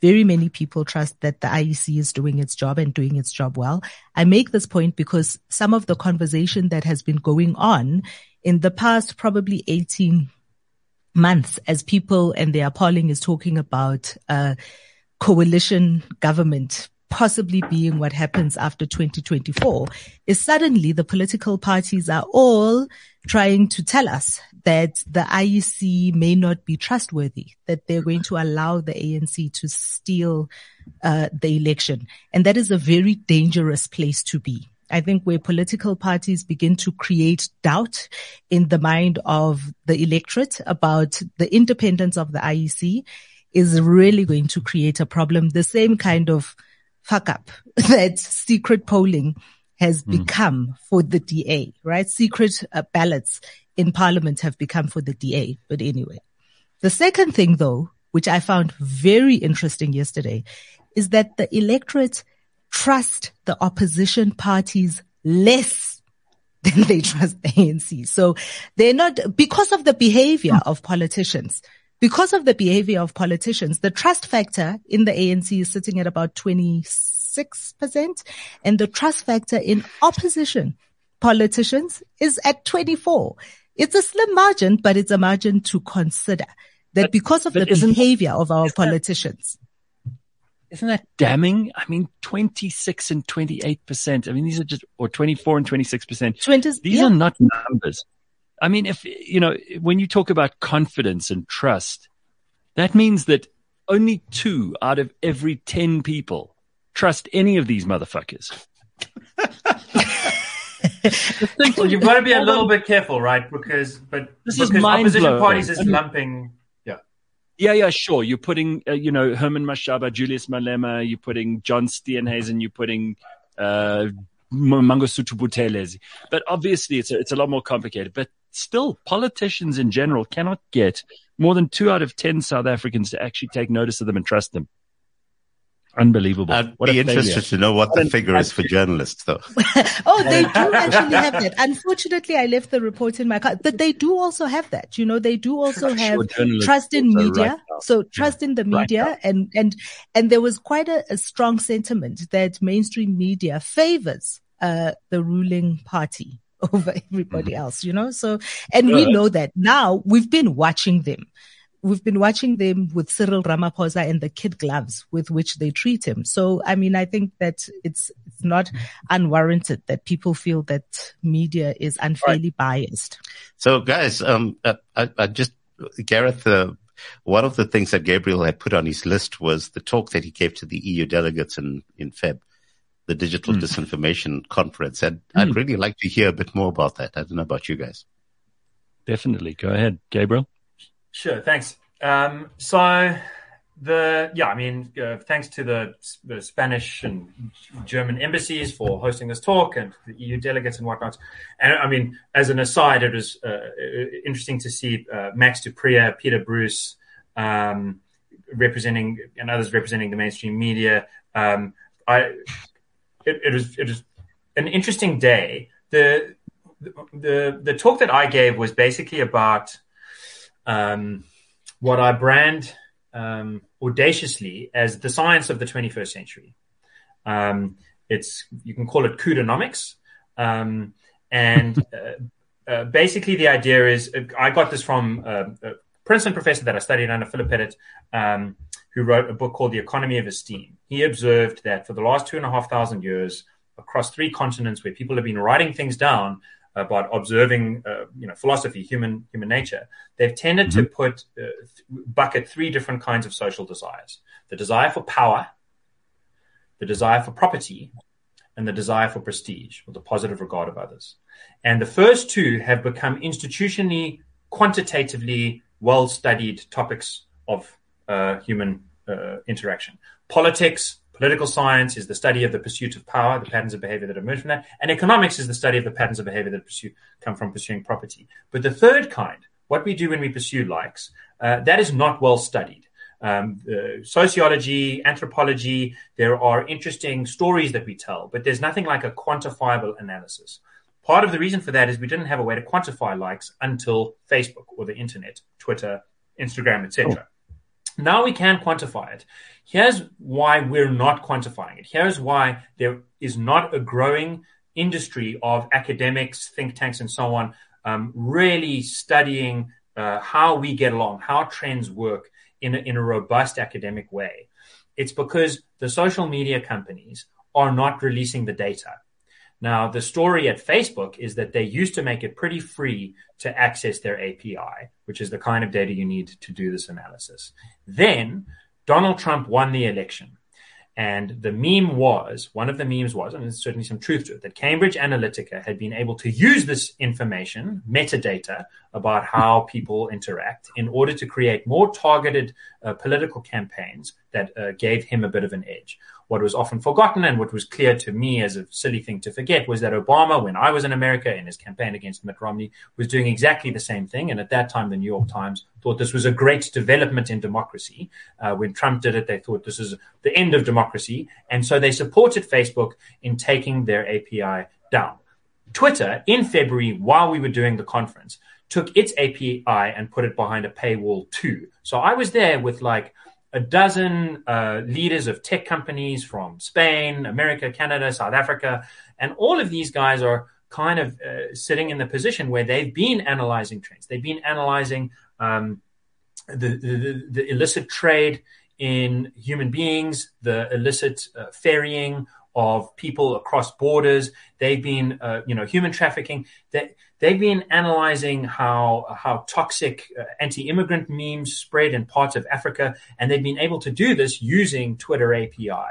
Very many people trust that the IEC is doing its job and doing its job well. I make this point because some of the conversation that has been going on in the past probably 18 months as people and their polling is talking about uh, coalition government possibly being what happens after 2024 is suddenly the political parties are all trying to tell us that the IEC may not be trustworthy, that they're going to allow the ANC to steal uh, the election. And that is a very dangerous place to be. I think where political parties begin to create doubt in the mind of the electorate about the independence of the IEC is really going to create a problem. The same kind of fuck up that secret polling has mm. become for the DA, right? Secret uh, ballots in parliament have become for the DA. But anyway, the second thing though, which I found very interesting yesterday is that the electorate trust the opposition parties less than they trust the ANC. So they're not, because of the behavior of politicians, because of the behavior of politicians, the trust factor in the ANC is sitting at about 26% and the trust factor in opposition politicians is at 24. It's a slim margin, but it's a margin to consider that but, because of the behavior of our politicians. Isn't that damning? I mean, 26 and 28%. I mean, these are just, or 24 and 26%. 20, these yeah. are not numbers. I mean, if, you know, when you talk about confidence and trust, that means that only two out of every 10 people trust any of these motherfuckers. well, you've got to be a little bit careful, right? Because, but this because is opposition parties is lumping yeah, yeah, yeah, sure. You're putting, uh, you know, Herman Mashaba, Julius Malema, you're putting John Steenhuisen, you're putting uh, Mangosuthu Buthelezi. But obviously, it's a, it's a lot more complicated. But still, politicians in general cannot get more than two out of 10 South Africans to actually take notice of them and trust them. Unbelievable. I'd what be interested to know what the figure is for journalists, though. oh, they do actually have that. Unfortunately, I left the report in my car, but they do also have that. You know, they do also have trust in media. Right so trust yeah. in the media right and, and, and there was quite a, a strong sentiment that mainstream media favors, uh, the ruling party over everybody mm-hmm. else, you know? So, and yeah. we know that now we've been watching them we've been watching them with Cyril Ramaphosa and the kid gloves with which they treat him. So, I mean, I think that it's, it's not unwarranted that people feel that media is unfairly right. biased. So guys, um, I, I just, Gareth, uh, one of the things that Gabriel had put on his list was the talk that he gave to the EU delegates in, in Feb, the Digital mm. Disinformation Conference. And mm. I'd really like to hear a bit more about that. I don't know about you guys. Definitely. Go ahead, Gabriel. Sure, thanks. Um, so the yeah, I mean, uh, thanks to the the Spanish and German embassies for hosting this talk and the EU delegates and whatnot. And I mean, as an aside, it was uh, interesting to see uh, Max du Preez, Peter Bruce, um, representing and others representing the mainstream media. Um, I it, it was it was an interesting day. The the the talk that I gave was basically about um, what I brand um, audaciously as the science of the 21st century. Um, it's you can call it Kudonomics, um, and uh, uh, basically the idea is uh, I got this from a, a, Princeton professor that I studied under Philip Pettit, um, who wrote a book called The Economy of Esteem. He observed that for the last two and a half thousand years, across three continents where people have been writing things down, about observing, uh, you know, philosophy, human human nature, they've tended mm-hmm. to put uh, bucket three different kinds of social desires: the desire for power, the desire for property, and the desire for prestige or the positive regard of others. And the first two have become institutionally, quantitatively well studied topics of uh, human uh, interaction. Politics, political science is the study of the pursuit of power, the patterns of behavior that emerge from that. And economics is the study of the patterns of behavior that pursue, come from pursuing property. But the third kind, what we do when we pursue likes, uh, that is not well studied. Um, uh, sociology, anthropology, there are interesting stories that we tell, but there's nothing like a quantifiable analysis. Part of the reason for that is we didn't have a way to quantify likes until Facebook or the internet, Twitter, Instagram, etc. Oh. Now we can quantify it. Here's why we're not quantifying it. Here's why there is not a growing industry of academics, think tanks, and so on, um, really studying uh, how we get along, how trends work in a, in a robust academic way. It's because the social media companies are not releasing the data. Now, the story at Facebook is that they used to make it pretty free to access their API, which is the kind of data you need to do this analysis. Then Donald Trump won the election. And the meme was, one of the memes was, and there's certainly some truth to it, that Cambridge Analytica had been able to use this information, metadata, about how people interact in order to create more targeted uh, political campaigns that uh, gave him a bit of an edge. What was often forgotten and what was clear to me as a silly thing to forget was that Obama, when I was in America in his campaign against Mitt Romney, was doing exactly the same thing. And at that time, the New York Times thought this was a great development in democracy. Uh, when Trump did it, they thought this is the end of democracy. And so they supported Facebook in taking their API down. Twitter, in February, while we were doing the conference, took its API and put it behind a paywall too. So I was there with like a dozen uh, leaders of tech companies from Spain, America, Canada, South Africa, and all of these guys are kind of uh, sitting in the position where they've been analyzing trends. They've been analyzing um, the, the, the, illicit trade in human beings, the illicit uh, ferrying of people across borders. They've been, uh, you know, human trafficking. They, they've been analyzing how how toxic uh, anti-immigrant memes spread in parts of Africa, and they've been able to do this using Twitter API.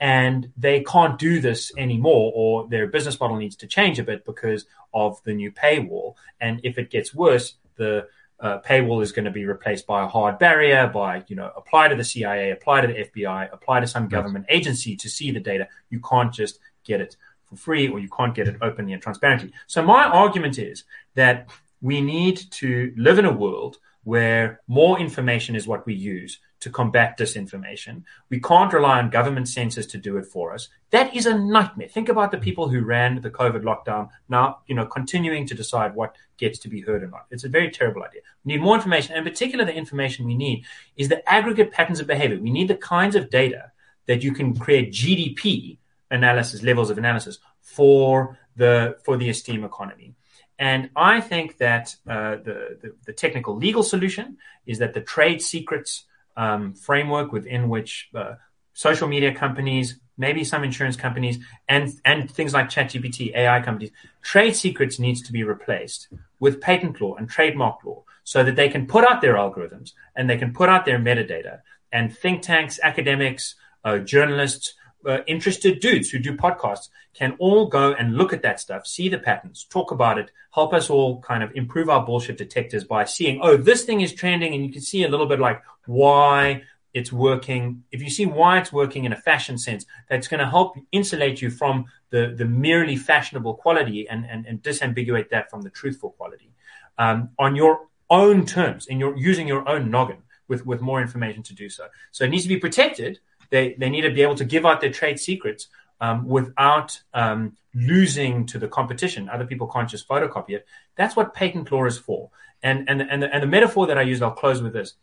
And they can't do this anymore, or their business model needs to change a bit because of the new paywall. And if it gets worse, the uh, paywall is going to be replaced by a hard barrier, by you know, apply to the CIA, apply to the FBI, apply to some government agency to see the data. You can't just get it for free or you can't get it openly and transparently. So my argument is that we need to live in a world where more information is what we use to combat disinformation. We can't rely on government censors to do it for us. That is a nightmare. Think about the people who ran the COVID lockdown now, you know, continuing to decide what gets to be heard or not. It's a very terrible idea. We need more information. And in particular, the information we need is the aggregate patterns of behavior. We need the kinds of data that you can create GDP analysis, levels of analysis for the, for the esteem economy. And I think that uh, the, the, the, technical legal solution is that the trade secrets um, framework within which uh, social media companies, maybe some insurance companies, and and things like ChatGPT, AI companies, trade secrets needs to be replaced with patent law and trademark law, so that they can put out their algorithms and they can put out their metadata, and think tanks, academics, uh, journalists. Uh, interested dudes who do podcasts can all go and look at that stuff, see the patterns, talk about it, help us all kind of improve our bullshit detectors by seeing, oh, this thing is trending, and you can see a little bit like why it's working. If you see why it's working in a fashion sense, that's going to help insulate you from the, the merely fashionable quality and, and, and disambiguate that from the truthful quality um, on your own terms, in your using your own noggin with, with more information to do so. So it needs to be protected. They, they need to be able to give out their trade secrets um, without um, losing to the competition. Other people can't just photocopy it. That's what patent law is for. And, and, and, the, and the metaphor that I use, I'll close with this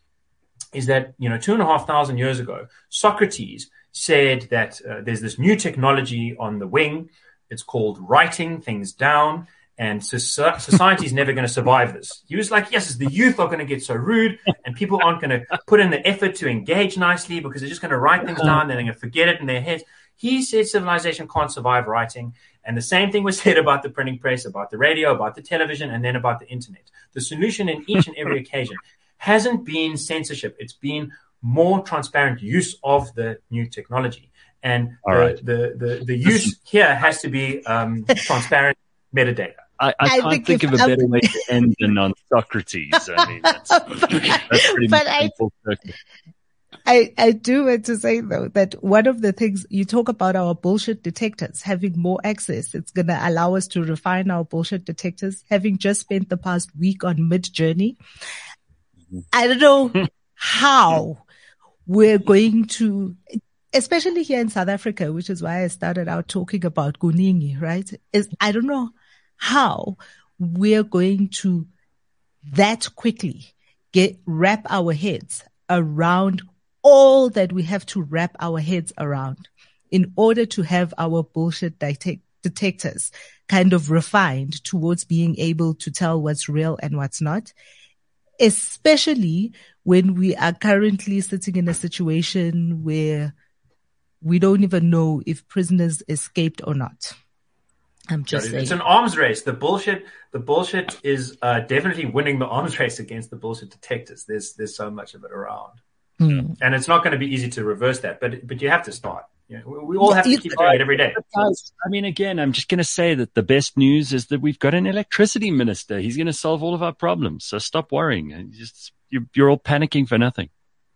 is that, you know, two and a half thousand years ago, Socrates said that uh, there's this new technology on the wing. It's called writing things down. And society is never going to survive this. He was like, yes, the youth are going to get so rude and people aren't going to put in the effort to engage nicely because they're just going to write things down. Then they're going to forget it in their heads. He said civilization can't survive writing. And the same thing was said about the printing press, about the radio, about the television, and then about the internet. The solution in each and every occasion hasn't been censorship. It's been more transparent use of the new technology. And the, right. the, the, the, use here has to be um, transparent metadata. I, I, I can't think, think of a better way to end than on Socrates. I mean, that's, that's pretty but I, I, I do want to say though that one of the things you talk about our bullshit detectors having more access, it's going to allow us to refine our bullshit detectors. Having just spent the past week on Midjourney, mm-hmm. I don't know hmm. how we're going to, especially here in South Africa, which is why I started out talking about Guningi, right? Is I don't know how we're going to that quickly get wrap our heads around all that we have to wrap our heads around in order to have our bullshit detect- detectors kind of refined towards being able to tell what's real and what's not especially when we are currently sitting in a situation where we don't even know if prisoners escaped or not. I'm just saying. It's an arms race. The bullshit, the bullshit is uh, definitely winning the arms race against the bullshit detectors. There's there's so much of it around, mm. and it's not going to be easy to reverse that. But but you have to start. You know, we all have to keep doing it every day. I mean, again, I'm just going to say that the best news is that we've got an electricity minister. He's going to solve all of our problems. So stop worrying. Just you're, you're all panicking for nothing.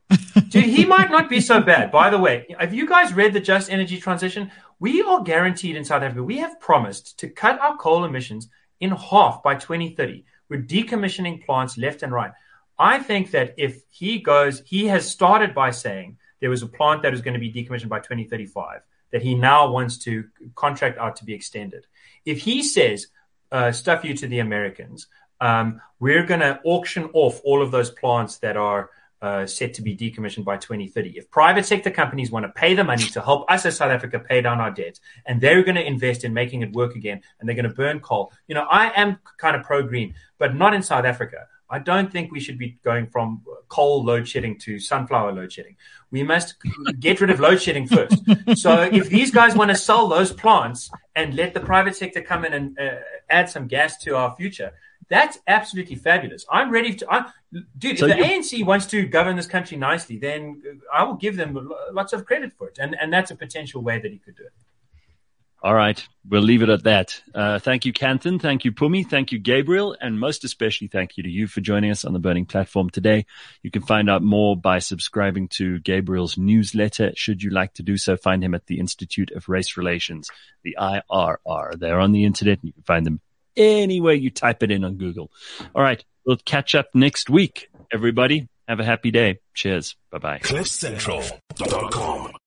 Dude, he might not be so bad. By the way, have you guys read the Just Energy Transition? We are guaranteed in South Africa. We have promised to cut our coal emissions in half by 2030. We're decommissioning plants left and right. I think that if he goes, he has started by saying there was a plant that was going to be decommissioned by 2035 that he now wants to contract out to be extended. If he says, uh, stuff you to the Americans, um, we're going to auction off all of those plants that are uh, set to be decommissioned by 2030. If private sector companies want to pay the money to help us as South Africa pay down our debt, and they're going to invest in making it work again, and they're going to burn coal, you know, I am kind of pro green, but not in South Africa. I don't think we should be going from coal load shedding to sunflower load shedding. We must get rid of load shedding first. So if these guys want to sell those plants and let the private sector come in and uh, add some gas to our future, that's absolutely fabulous. I'm ready to, I, dude. So if the ANC wants to govern this country nicely, then I will give them lots of credit for it, and and that's a potential way that he could do it. All right. We'll leave it at that. Uh, thank you, Kanthan. Thank you, Pumi. Thank you, Gabriel. And most especially, thank you to you for joining us on the Burning Platform today. You can find out more by subscribing to Gabriel's newsletter. Should you like to do so, find him at the Institute of Race Relations, the IRR. They're on the internet and you can find them anywhere you type it in on Google. All right. We'll catch up next week. Everybody, have a happy day. Cheers. Bye bye. CliffCentral.com